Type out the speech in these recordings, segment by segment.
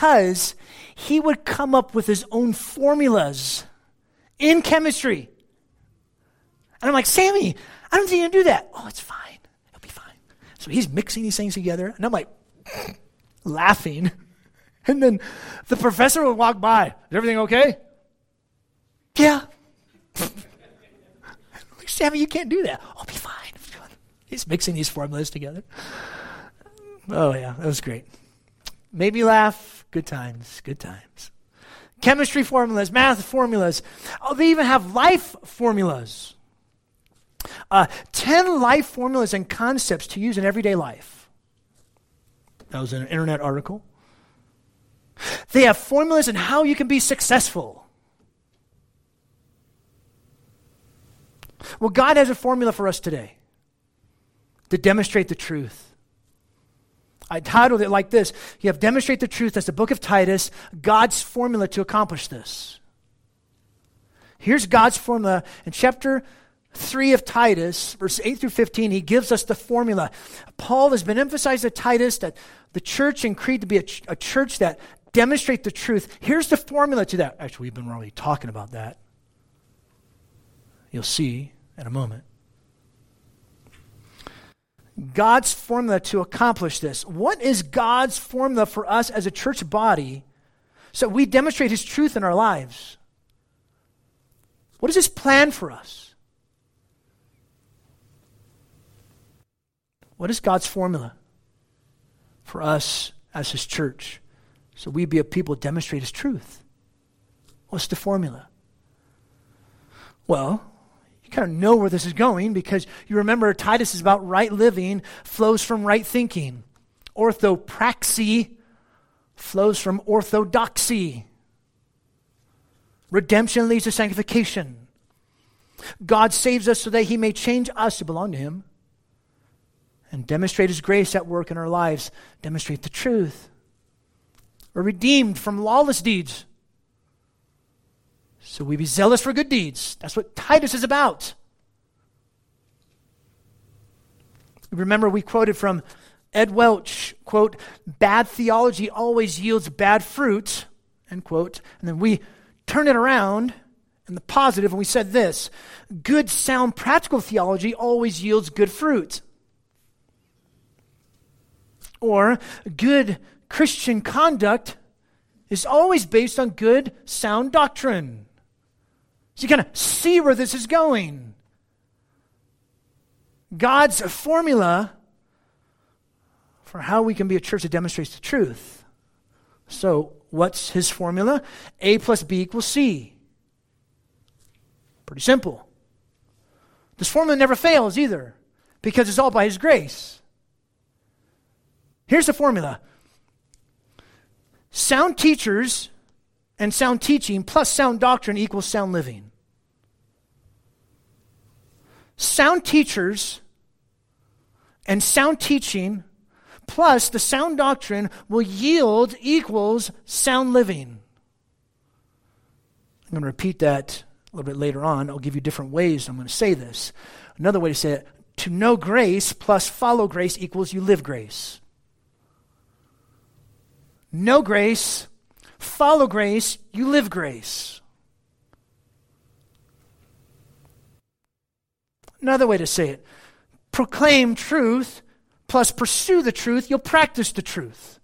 because he would come up with his own formulas in chemistry. And I'm like, Sammy, I don't think you can do that. Oh, it's fine. It'll be fine. So he's mixing these things together. And I'm like, laughing. And then the professor would walk by. Is everything okay? Yeah. Sammy, you can't do that. I'll be fine. He's mixing these formulas together. Oh, yeah, that was great. Made me laugh. Good times, good times. Chemistry formulas, math formulas. Oh, they even have life formulas. Uh, 10 life formulas and concepts to use in everyday life. That was an internet article. They have formulas on how you can be successful. Well, God has a formula for us today to demonstrate the truth. I titled it like this You have demonstrate the truth as the book of Titus, God's formula to accomplish this. Here's God's formula in chapter 3 of Titus, verse 8 through 15. He gives us the formula. Paul has been emphasizing to Titus that the church in Crete to be a, ch- a church that demonstrate the truth. Here's the formula to that. Actually, we've been really talking about that. You'll see in a moment. God's formula to accomplish this. What is God's formula for us as a church body so we demonstrate His truth in our lives? What is His plan for us? What is God's formula for us as His church so we be a people demonstrate His truth? What's the formula? Well, you kind of know where this is going because you remember Titus is about right living, flows from right thinking. Orthopraxy flows from orthodoxy. Redemption leads to sanctification. God saves us so that he may change us to belong to him and demonstrate his grace at work in our lives, demonstrate the truth. We're redeemed from lawless deeds so we be zealous for good deeds. That's what Titus is about. Remember, we quoted from Ed Welch, quote, bad theology always yields bad fruit, end quote. And then we turn it around in the positive and we said this good, sound, practical theology always yields good fruit. Or good Christian conduct is always based on good, sound doctrine. So you kind of see where this is going. God's formula for how we can be a church that demonstrates the truth. So, what's his formula? A plus B equals C. Pretty simple. This formula never fails either because it's all by his grace. Here's the formula sound teachers and sound teaching plus sound doctrine equals sound living. sound teachers and sound teaching plus the sound doctrine will yield equals sound living. I'm going to repeat that a little bit later on. I'll give you different ways I'm going to say this. Another way to say it to know grace plus follow grace equals you live grace. Know grace, follow grace, you live grace. Another way to say it proclaim truth plus pursue the truth, you'll practice the truth.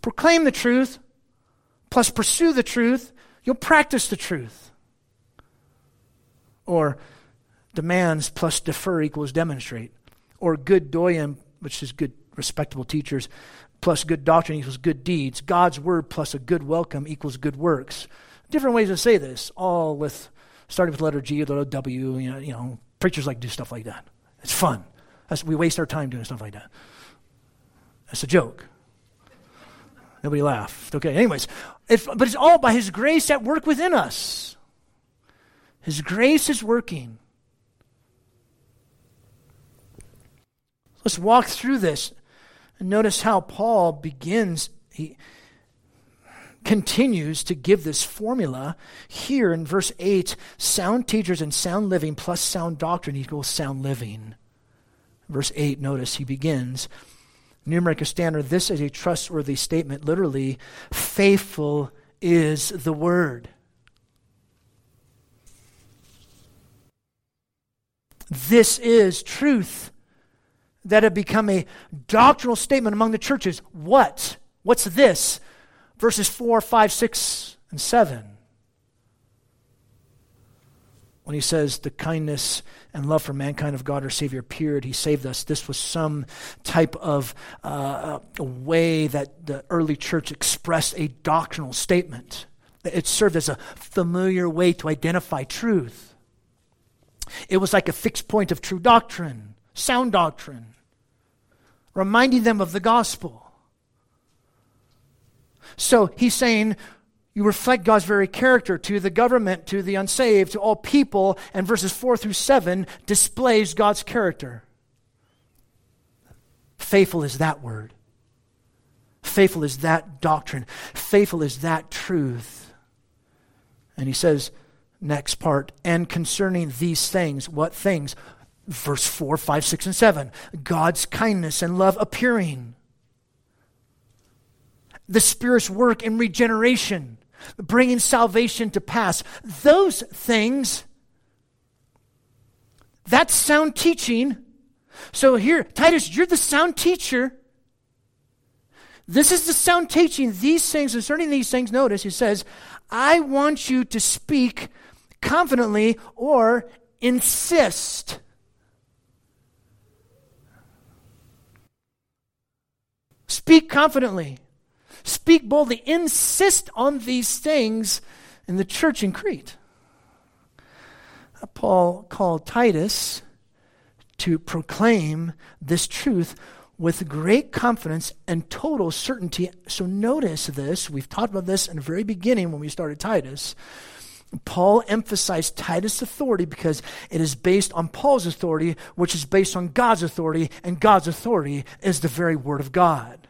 Proclaim the truth plus pursue the truth, you'll practice the truth. Or demands plus defer equals demonstrate. Or good doyen, which is good, respectable teachers, plus good doctrine equals good deeds. God's word plus a good welcome equals good works. Different ways to say this, all with starting with letter G, letter W. You know, you know, preachers like to do stuff like that. It's fun. That's, we waste our time doing stuff like that. That's a joke. Nobody laughed. Okay, anyways. If, but it's all by His grace at work within us. His grace is working. Let's walk through this and notice how Paul begins. He, continues to give this formula here in verse 8 sound teachers and sound living plus sound doctrine equals sound living. Verse 8, notice he begins New American Standard, this is a trustworthy statement. Literally, faithful is the word. This is truth that had become a doctrinal statement among the churches. What? What's this? Verses 4, 5, 6, and 7. When he says the kindness and love for mankind of God our Savior appeared, he saved us. This was some type of uh, way that the early church expressed a doctrinal statement. It served as a familiar way to identify truth. It was like a fixed point of true doctrine, sound doctrine, reminding them of the gospel. So he's saying, you reflect God's very character to the government, to the unsaved, to all people, and verses 4 through 7 displays God's character. Faithful is that word. Faithful is that doctrine. Faithful is that truth. And he says, Next part, and concerning these things, what things? Verse 4, 5, 6, and 7. God's kindness and love appearing. The Spirit's work in regeneration, bringing salvation to pass. Those things, that's sound teaching. So here, Titus, you're the sound teacher. This is the sound teaching. These things, concerning these things, notice he says, I want you to speak confidently or insist. Speak confidently. Speak boldly. Insist on these things in the church in Crete. Paul called Titus to proclaim this truth with great confidence and total certainty. So notice this. We've talked about this in the very beginning when we started Titus. Paul emphasized Titus' authority because it is based on Paul's authority, which is based on God's authority, and God's authority is the very Word of God.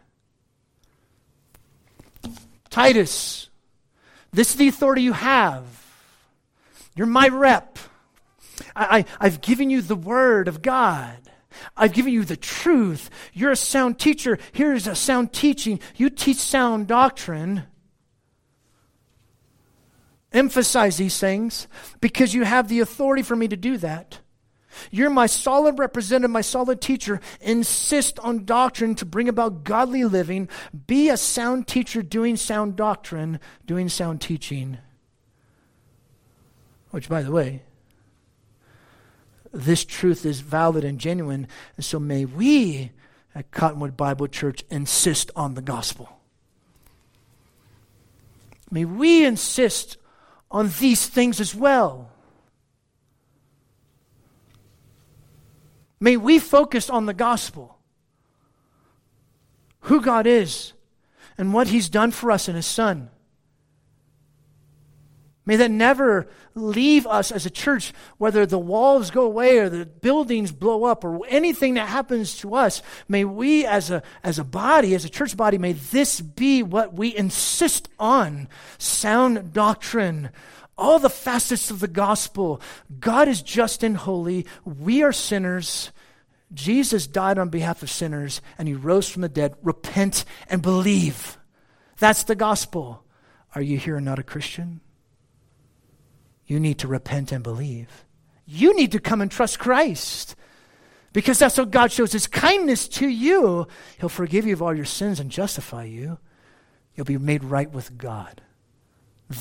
Titus, this is the authority you have. You're my rep. I, I, have given you the Word of God. I've given you the truth. You're a sound teacher. Here's a sound teaching. You teach sound doctrine emphasize these things because you have the authority for me to do that. You're my solid representative, my solid teacher. Insist on doctrine to bring about godly living. Be a sound teacher doing sound doctrine, doing sound teaching. Which, by the way, this truth is valid and genuine. And so may we at Cottonwood Bible Church insist on the gospel. May we insist on these things as well. May we focus on the gospel, who God is, and what He's done for us in His Son. May that never leave us as a church, whether the walls go away or the buildings blow up or anything that happens to us. May we, as a, as a body, as a church body, may this be what we insist on sound doctrine, all the facets of the gospel. God is just and holy. We are sinners. Jesus died on behalf of sinners and he rose from the dead. Repent and believe. That's the gospel. Are you here and not a Christian? You need to repent and believe. You need to come and trust Christ. Because that's how God shows his kindness to you. He'll forgive you of all your sins and justify you. You'll be made right with God.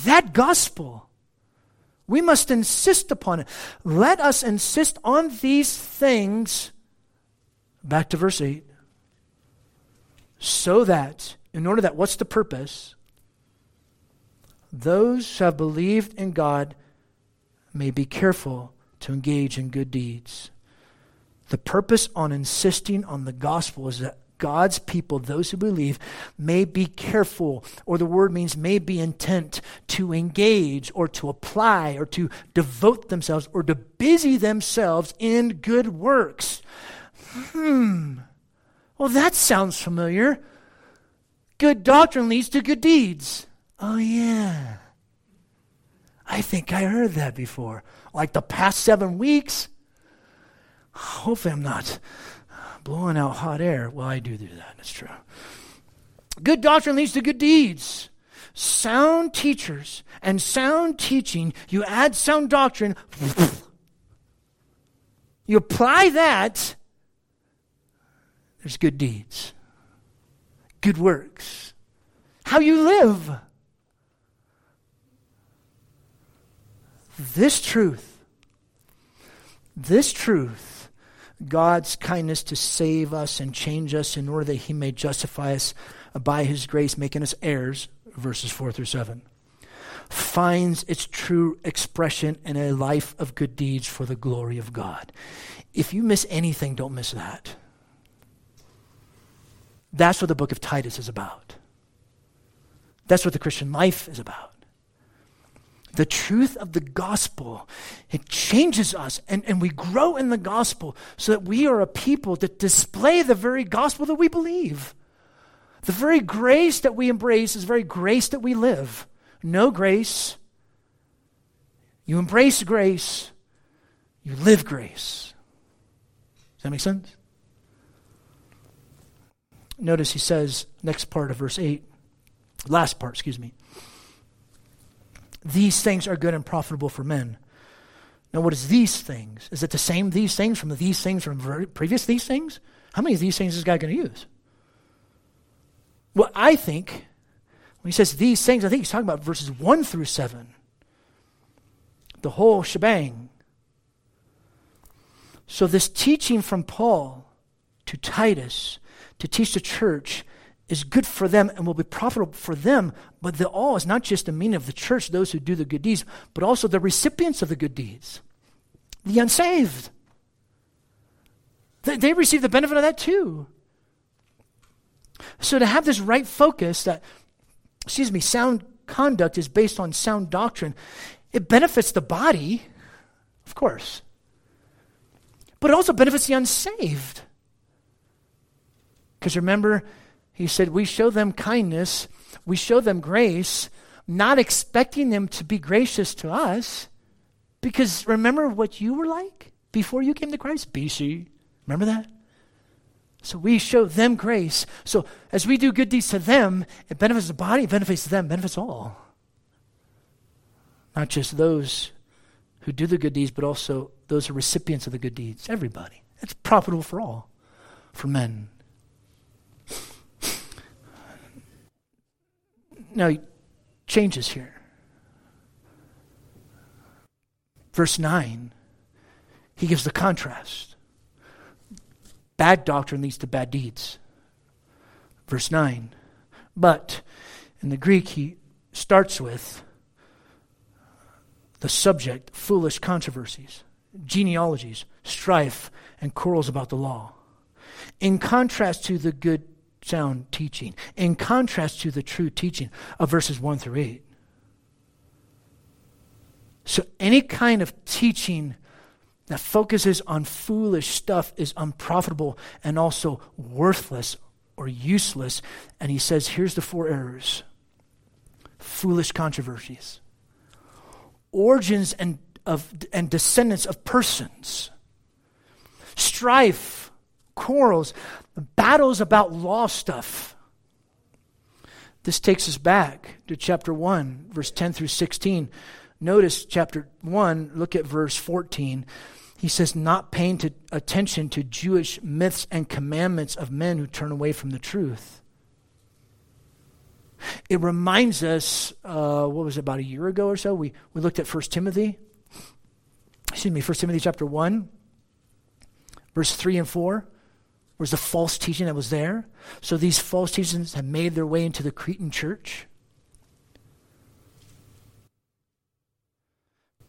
That gospel, we must insist upon it. Let us insist on these things. Back to verse 8. So that, in order that, what's the purpose? Those who have believed in God may be careful to engage in good deeds. The purpose on insisting on the gospel is that God's people, those who believe, may be careful, or the word means may be intent to engage or to apply or to devote themselves or to busy themselves in good works. Hmm. Well, that sounds familiar. Good doctrine leads to good deeds. Oh, yeah. I think I heard that before. Like the past seven weeks. Hopefully, I'm not blowing out hot air. Well, I do do that. That's true. Good doctrine leads to good deeds. Sound teachers and sound teaching, you add sound doctrine, you apply that, there's good deeds, good works, how you live. This truth, this truth, God's kindness to save us and change us in order that He may justify us by His grace, making us heirs, verses 4 through 7, finds its true expression in a life of good deeds for the glory of God. If you miss anything, don't miss that. That's what the book of Titus is about. That's what the Christian life is about the truth of the gospel, it changes us and, and we grow in the gospel so that we are a people that display the very gospel that we believe. The very grace that we embrace is the very grace that we live. No grace. You embrace grace, you live grace. Does that make sense? Notice he says, next part of verse 8, last part, excuse me. These things are good and profitable for men. Now, what is these things? Is it the same these things from the these things from previous these things? How many of these things is God going to use? Well, I think when he says these things, I think he's talking about verses 1 through 7. The whole shebang. So, this teaching from Paul to Titus to teach the church is good for them and will be profitable for them. But the all is not just the meaning of the church, those who do the good deeds, but also the recipients of the good deeds, the unsaved. They, they receive the benefit of that too. So to have this right focus that, excuse me, sound conduct is based on sound doctrine, it benefits the body, of course, but it also benefits the unsaved. Because remember, he said, We show them kindness, we show them grace, not expecting them to be gracious to us. Because remember what you were like before you came to Christ? BC. Remember that? So we show them grace. So as we do good deeds to them, it benefits the body, it benefits them, benefits all. Not just those who do the good deeds, but also those who are recipients of the good deeds. Everybody. It's profitable for all, for men Now, changes here. Verse 9, he gives the contrast. Bad doctrine leads to bad deeds. Verse 9, but in the Greek, he starts with the subject foolish controversies, genealogies, strife, and quarrels about the law. In contrast to the good sound teaching, in contrast to the true teaching of verses 1 through 8. So, any kind of teaching that focuses on foolish stuff is unprofitable and also worthless or useless. And he says, here's the four errors foolish controversies, origins and, of, and descendants of persons, strife, quarrels, battles about law stuff. This takes us back to chapter 1, verse 10 through 16. Notice chapter 1, look at verse 14. He says, not paying to, attention to Jewish myths and commandments of men who turn away from the truth. It reminds us, uh, what was it, about a year ago or so? We, we looked at 1 Timothy. Excuse me, 1 Timothy chapter 1, verse 3 and 4 was the false teaching that was there. So these false teachings have made their way into the Cretan church.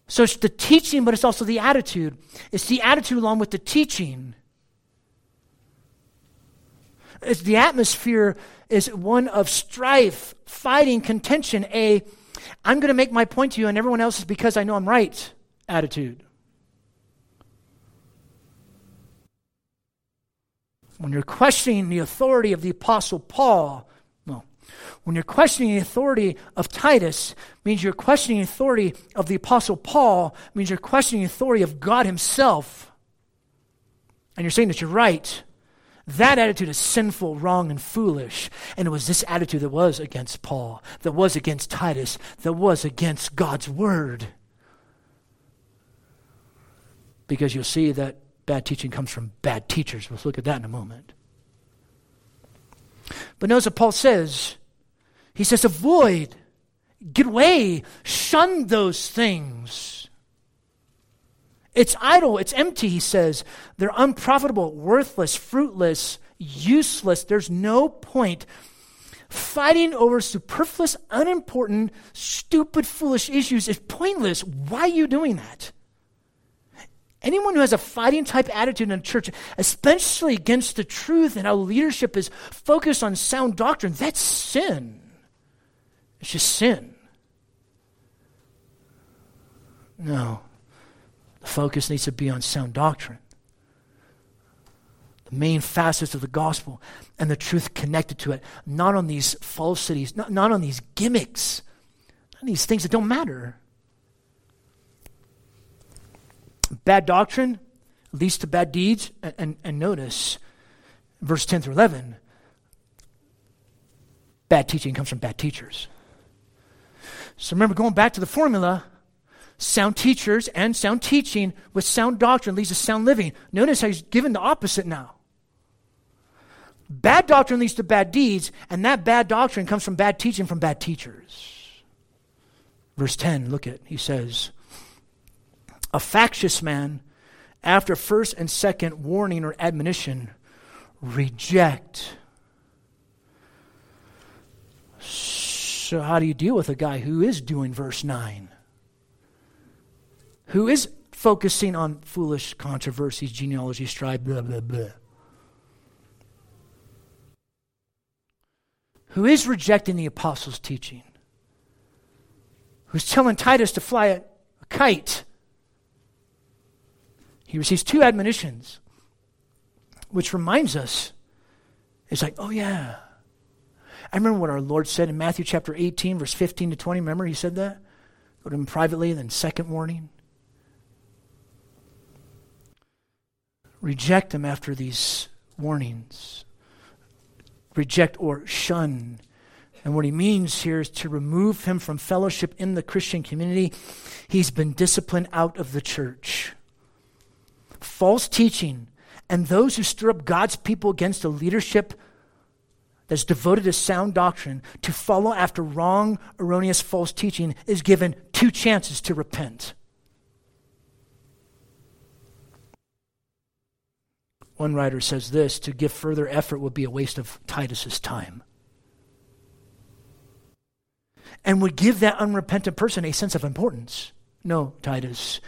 So it's the teaching, but it's also the attitude. It's the attitude along with the teaching. It's the atmosphere is one of strife, fighting, contention, a I'm going to make my point to you and everyone else is because I know I'm right attitude. When you're questioning the authority of the Apostle Paul, well, when you're questioning the authority of Titus, means you're questioning the authority of the Apostle Paul, means you're questioning the authority of God Himself. And you're saying that you're right. That attitude is sinful, wrong, and foolish. And it was this attitude that was against Paul, that was against Titus, that was against God's word. Because you'll see that bad teaching comes from bad teachers. We'll look at that in a moment. But notice what Paul says. He says, avoid, get away, shun those things. It's idle, it's empty, he says. They're unprofitable, worthless, fruitless, useless. There's no point fighting over superfluous, unimportant, stupid, foolish issues is pointless. Why are you doing that? Anyone who has a fighting type attitude in a church, especially against the truth and how leadership is focused on sound doctrine, that's sin. It's just sin. No. The focus needs to be on sound doctrine. The main facets of the gospel and the truth connected to it, not on these falsities, not, not on these gimmicks, not on these things that don't matter. Bad doctrine leads to bad deeds. And, and, and notice, verse 10 through 11, bad teaching comes from bad teachers. So remember, going back to the formula, sound teachers and sound teaching with sound doctrine leads to sound living. Notice how he's given the opposite now. Bad doctrine leads to bad deeds, and that bad doctrine comes from bad teaching from bad teachers. Verse 10, look at, he says, a factious man, after first and second warning or admonition, reject. So, how do you deal with a guy who is doing verse 9? Who is focusing on foolish controversies, genealogy, strife, blah, blah, blah? Who is rejecting the apostles' teaching? Who's telling Titus to fly a, a kite? He receives two admonitions, which reminds us it's like, oh, yeah. I remember what our Lord said in Matthew chapter 18, verse 15 to 20. Remember, he said that? Go to him privately, then second warning. Reject him after these warnings. Reject or shun. And what he means here is to remove him from fellowship in the Christian community. He's been disciplined out of the church false teaching and those who stir up God's people against a leadership that's devoted to sound doctrine to follow after wrong, erroneous, false teaching is given two chances to repent. One writer says this to give further effort would be a waste of Titus's time. And would give that unrepentant person a sense of importance. No, Titus,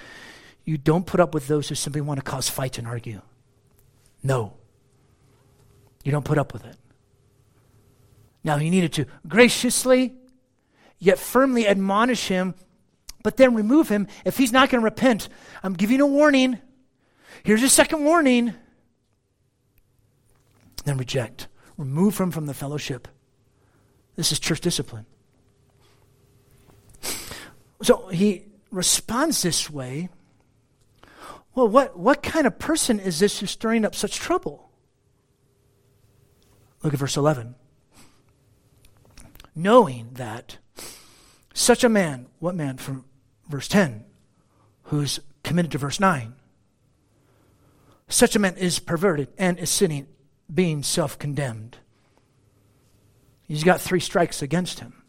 you don't put up with those who simply want to cause fights and argue. No. You don't put up with it. Now, he needed to graciously, yet firmly admonish him, but then remove him if he's not going to repent. I'm giving a warning. Here's a second warning. Then reject. Remove him from the fellowship. This is church discipline. So he responds this way well, what, what kind of person is this who's stirring up such trouble? Look at verse 11. Knowing that such a man, what man from verse 10, who's committed to verse 9, such a man is perverted and is sinning, being self condemned. He's got three strikes against him.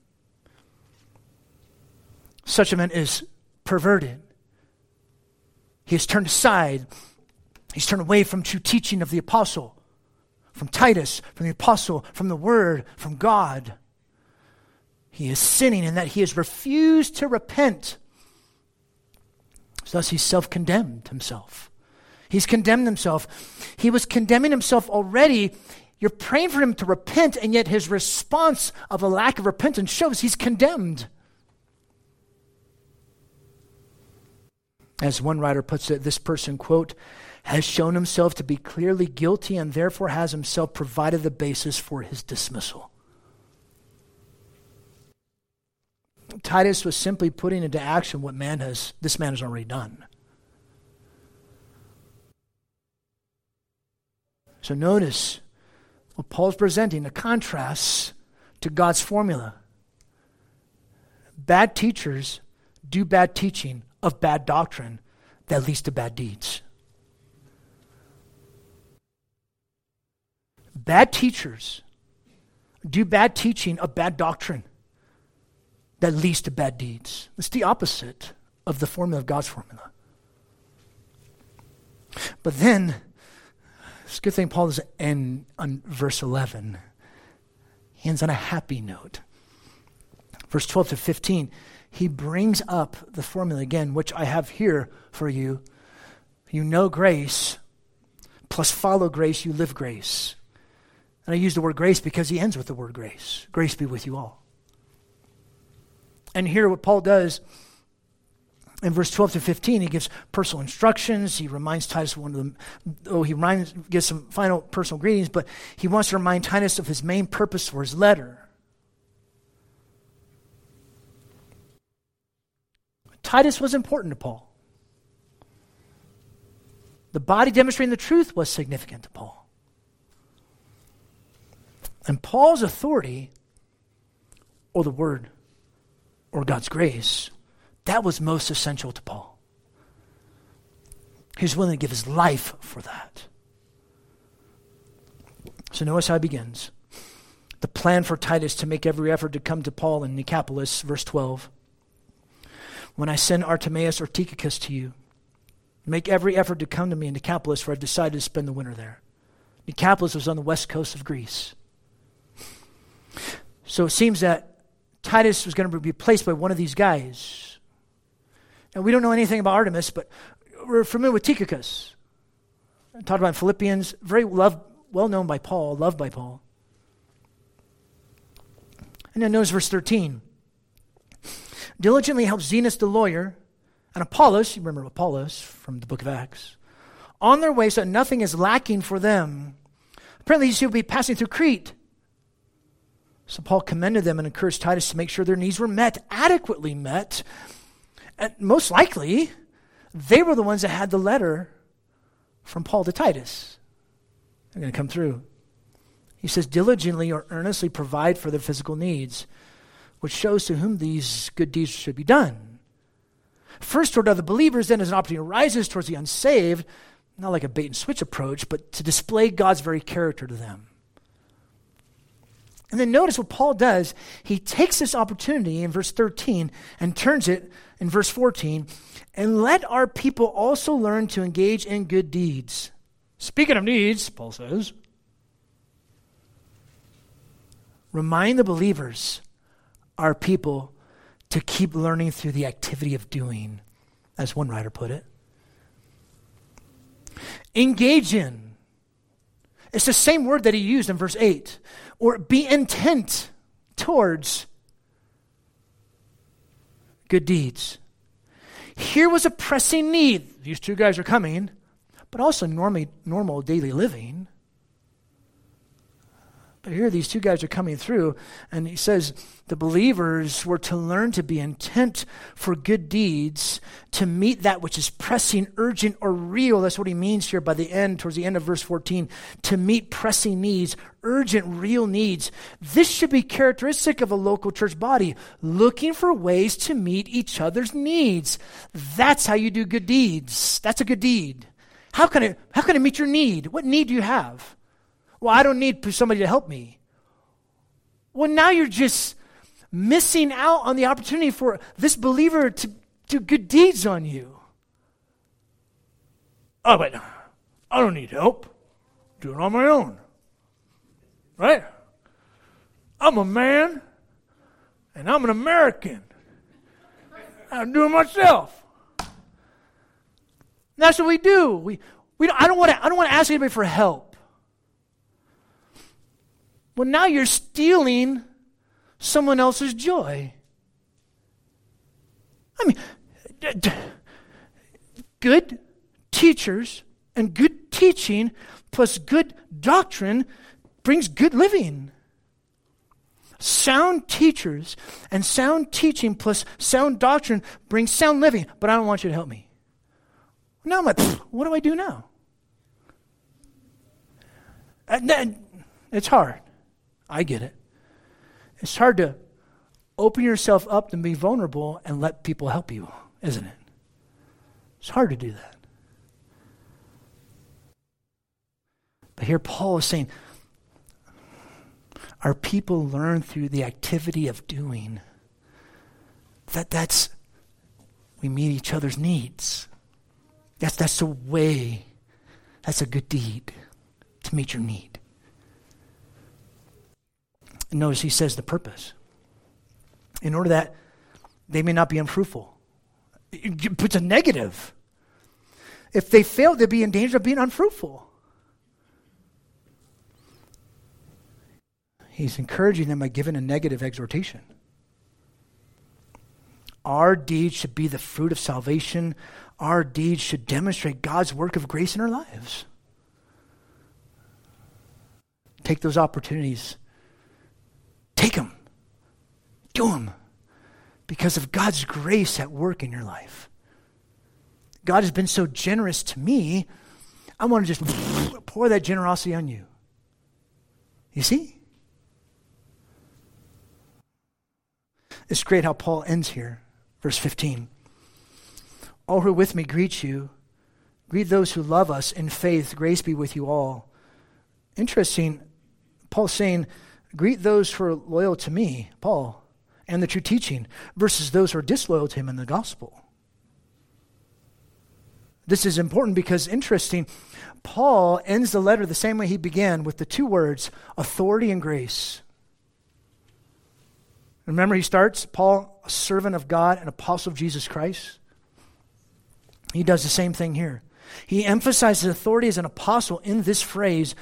Such a man is perverted he has turned aside. He's turned away from true teaching of the apostle, from Titus, from the apostle, from the word, from God. He is sinning in that he has refused to repent. So thus, he's self condemned himself. He's condemned himself. He was condemning himself already. You're praying for him to repent, and yet his response of a lack of repentance shows he's condemned. As one writer puts it, this person, quote, has shown himself to be clearly guilty and therefore has himself provided the basis for his dismissal. Titus was simply putting into action what man has this man has already done. So notice what Paul's presenting, the contrasts to God's formula. Bad teachers do bad teaching of bad doctrine that leads to bad deeds. Bad teachers do bad teaching of bad doctrine that leads to bad deeds. It's the opposite of the formula of God's formula. But then, it's a good thing Paul doesn't end on verse 11. He ends on a happy note. Verse 12 to 15, he brings up the formula again, which I have here for you. You know grace, plus follow grace, you live grace. And I use the word grace because he ends with the word grace. Grace be with you all. And here, what Paul does in verse 12 to 15, he gives personal instructions. He reminds Titus of one of them, oh, he reminds, gives some final personal greetings, but he wants to remind Titus of his main purpose for his letter. Titus was important to Paul. The body demonstrating the truth was significant to Paul. And Paul's authority, or the word, or God's grace, that was most essential to Paul. He was willing to give his life for that. So notice how it begins. The plan for Titus to make every effort to come to Paul in Nicopolis, verse 12. When I send Artemas or Tychicus to you, make every effort to come to me in Nicopolis, for I've decided to spend the winter there. Nicopolis was on the west coast of Greece. So it seems that Titus was going to be replaced by one of these guys. Now, we don't know anything about Artemas, but we're familiar with Tychicus. I talked about Philippians, very loved, well known by Paul, loved by Paul. And then notice verse 13. Diligently help Zenas the lawyer and Apollos, you remember Apollos from the book of Acts, on their way so that nothing is lacking for them. Apparently, he will be passing through Crete. So Paul commended them and encouraged Titus to make sure their needs were met, adequately met. And most likely, they were the ones that had the letter from Paul to Titus. They're going to come through. He says, diligently or earnestly provide for their physical needs, which shows to whom these good deeds should be done. First toward other believers, then as an opportunity arises towards the unsaved, not like a bait and switch approach, but to display God's very character to them. And then notice what Paul does. He takes this opportunity in verse 13 and turns it in verse 14 and let our people also learn to engage in good deeds. Speaking of needs, Paul says, remind the believers, our people, to keep learning through the activity of doing, as one writer put it. Engage in. It's the same word that he used in verse 8 or be intent towards good deeds. Here was a pressing need. These two guys are coming, but also normally, normal daily living. But here these two guys are coming through, and he says the believers were to learn to be intent for good deeds, to meet that which is pressing, urgent, or real. That's what he means here by the end, towards the end of verse 14. To meet pressing needs, urgent, real needs. This should be characteristic of a local church body, looking for ways to meet each other's needs. That's how you do good deeds. That's a good deed. How can it, how can it meet your need? What need do you have? Well, I don't need somebody to help me. Well, now you're just missing out on the opportunity for this believer to do good deeds on you. Oh, but I don't need help. Do it on my own. Right? I'm a man and I'm an American. I'm doing myself. And that's what we do. We, we don't, I don't want to I don't want to ask anybody for help. Well, now you're stealing someone else's joy. I mean, good teachers and good teaching plus good doctrine brings good living. Sound teachers and sound teaching plus sound doctrine brings sound living, but I don't want you to help me. Now I'm like, what do I do now? Uh, and then it's hard. I get it. It's hard to open yourself up and be vulnerable and let people help you, isn't it? It's hard to do that. But here Paul is saying, our people learn through the activity of doing that that's we meet each other's needs. That's that's the way. That's a good deed to meet your need. And notice he says the purpose. In order that they may not be unfruitful. It puts a negative. If they fail, they'll be in danger of being unfruitful. He's encouraging them by giving a negative exhortation. Our deeds should be the fruit of salvation. Our deeds should demonstrate God's work of grace in our lives. Take those opportunities. Take them. Do them. Because of God's grace at work in your life. God has been so generous to me, I want to just pour that generosity on you. You see? It's great how Paul ends here. Verse 15. All who are with me greet you. Greet those who love us in faith. Grace be with you all. Interesting. Paul's saying, Greet those who are loyal to me, Paul, and the true teaching, versus those who are disloyal to him in the gospel. This is important because, interesting, Paul ends the letter the same way he began with the two words authority and grace. Remember, he starts, Paul, a servant of God, an apostle of Jesus Christ. He does the same thing here. He emphasizes authority as an apostle in this phrase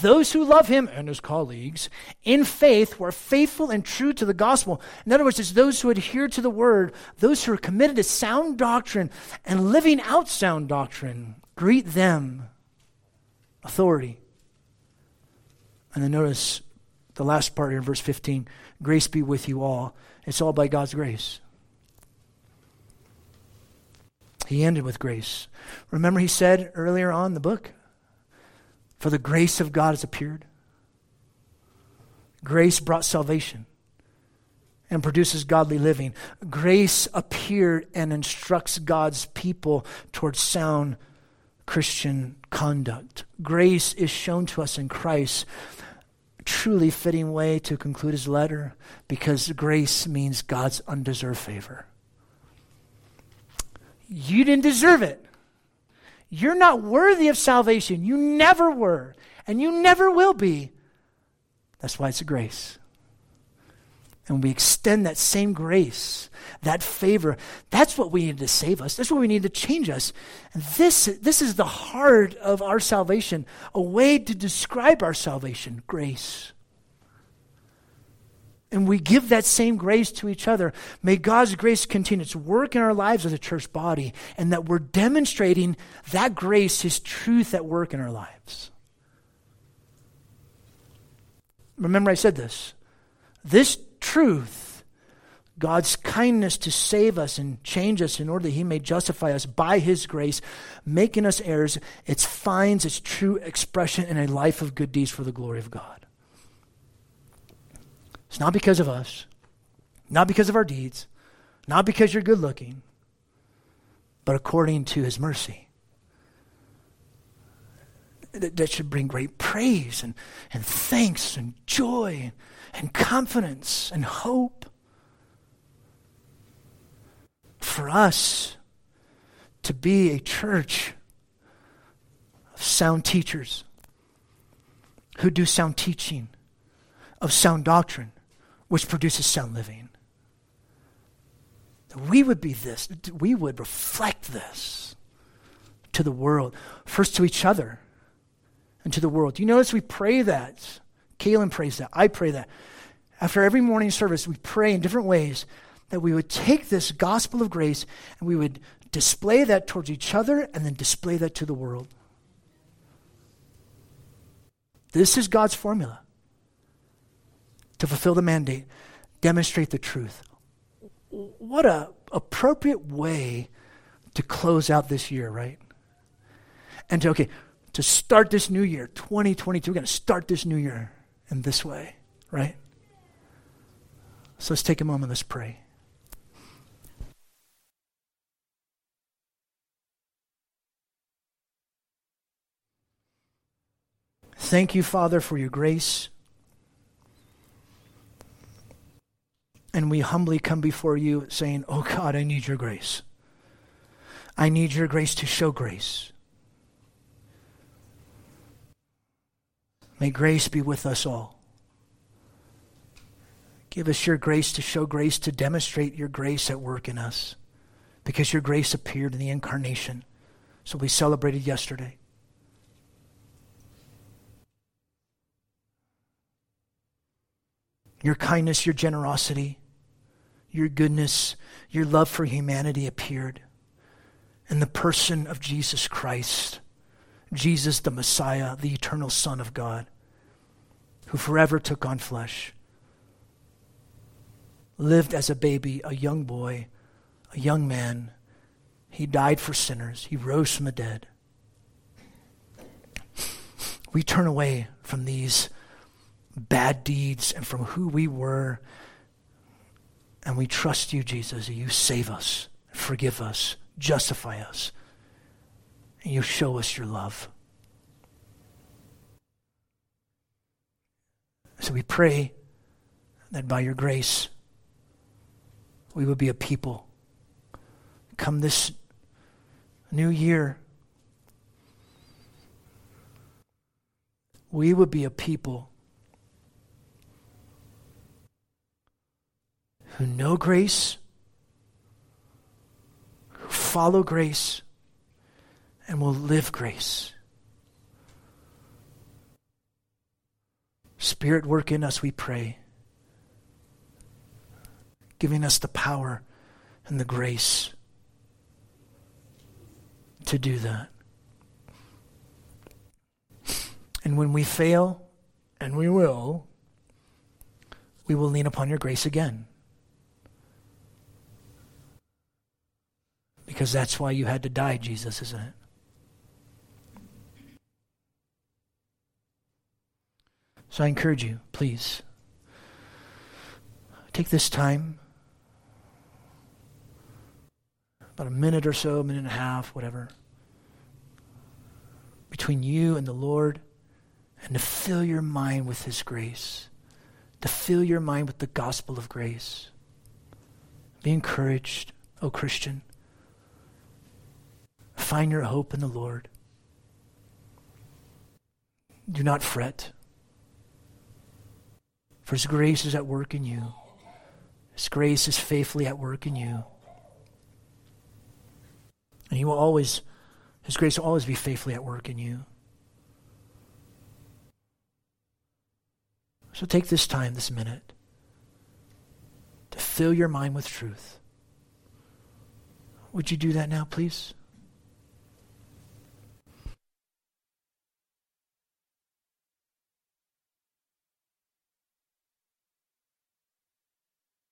those who love him and his colleagues in faith who are faithful and true to the gospel. In other words, it's those who adhere to the word, those who are committed to sound doctrine and living out sound doctrine. Greet them. Authority. And then notice the last part here in verse 15 Grace be with you all. It's all by God's grace. He ended with grace. Remember, he said earlier on the book, For the grace of God has appeared. Grace brought salvation and produces godly living. Grace appeared and instructs God's people towards sound Christian conduct. Grace is shown to us in Christ truly fitting way to conclude his letter because grace means God's undeserved favor. You didn't deserve it. You're not worthy of salvation. You never were, and you never will be. That's why it's a grace. And we extend that same grace, that favor. That's what we need to save us. That's what we need to change us. And this, this is the heart of our salvation, a way to describe our salvation grace. And we give that same grace to each other. May God's grace continue its work in our lives as a church body, and that we're demonstrating that grace, His truth at work in our lives. Remember, I said this. This truth, God's kindness to save us and change us in order that He may justify us by His grace, making us heirs, it finds its true expression in a life of good deeds for the glory of God. It's not because of us, not because of our deeds, not because you're good looking, but according to His mercy. That should bring great praise and, and thanks and joy and confidence and hope. For us to be a church of sound teachers who do sound teaching, of sound doctrine, which produces sound living. We would be this, we would reflect this to the world, first to each other and to the world. You notice we pray that? Kaylin prays that. I pray that. After every morning service, we pray in different ways that we would take this gospel of grace and we would display that towards each other and then display that to the world. This is God's formula to fulfill the mandate, demonstrate the truth. What a appropriate way to close out this year, right? And to okay, to start this new year, 2022. We're going to start this new year in this way, right? So let's take a moment, let's pray. Thank you, Father, for your grace. And we humbly come before you saying, Oh God, I need your grace. I need your grace to show grace. May grace be with us all. Give us your grace to show grace, to demonstrate your grace at work in us, because your grace appeared in the incarnation. So we celebrated yesterday. Your kindness, your generosity, your goodness, your love for humanity appeared in the person of Jesus Christ, Jesus the Messiah, the eternal Son of God, who forever took on flesh, lived as a baby, a young boy, a young man. He died for sinners, he rose from the dead. We turn away from these bad deeds and from who we were. And we trust you, Jesus, that you save us, forgive us, justify us, and you show us your love. So we pray that by your grace, we would be a people. Come this new year, we would be a people who know grace, who follow grace, and will live grace. Spirit, work in us, we pray, giving us the power and the grace to do that. And when we fail, and we will, we will lean upon your grace again. Because that's why you had to die, Jesus, isn't it? So I encourage you, please, take this time, about a minute or so, a minute and a half, whatever, between you and the Lord, and to fill your mind with His grace, to fill your mind with the gospel of grace. Be encouraged, O Christian. Find your hope in the Lord. Do not fret. For His grace is at work in you. His grace is faithfully at work in you. And He will always, His grace will always be faithfully at work in you. So take this time, this minute, to fill your mind with truth. Would you do that now, please?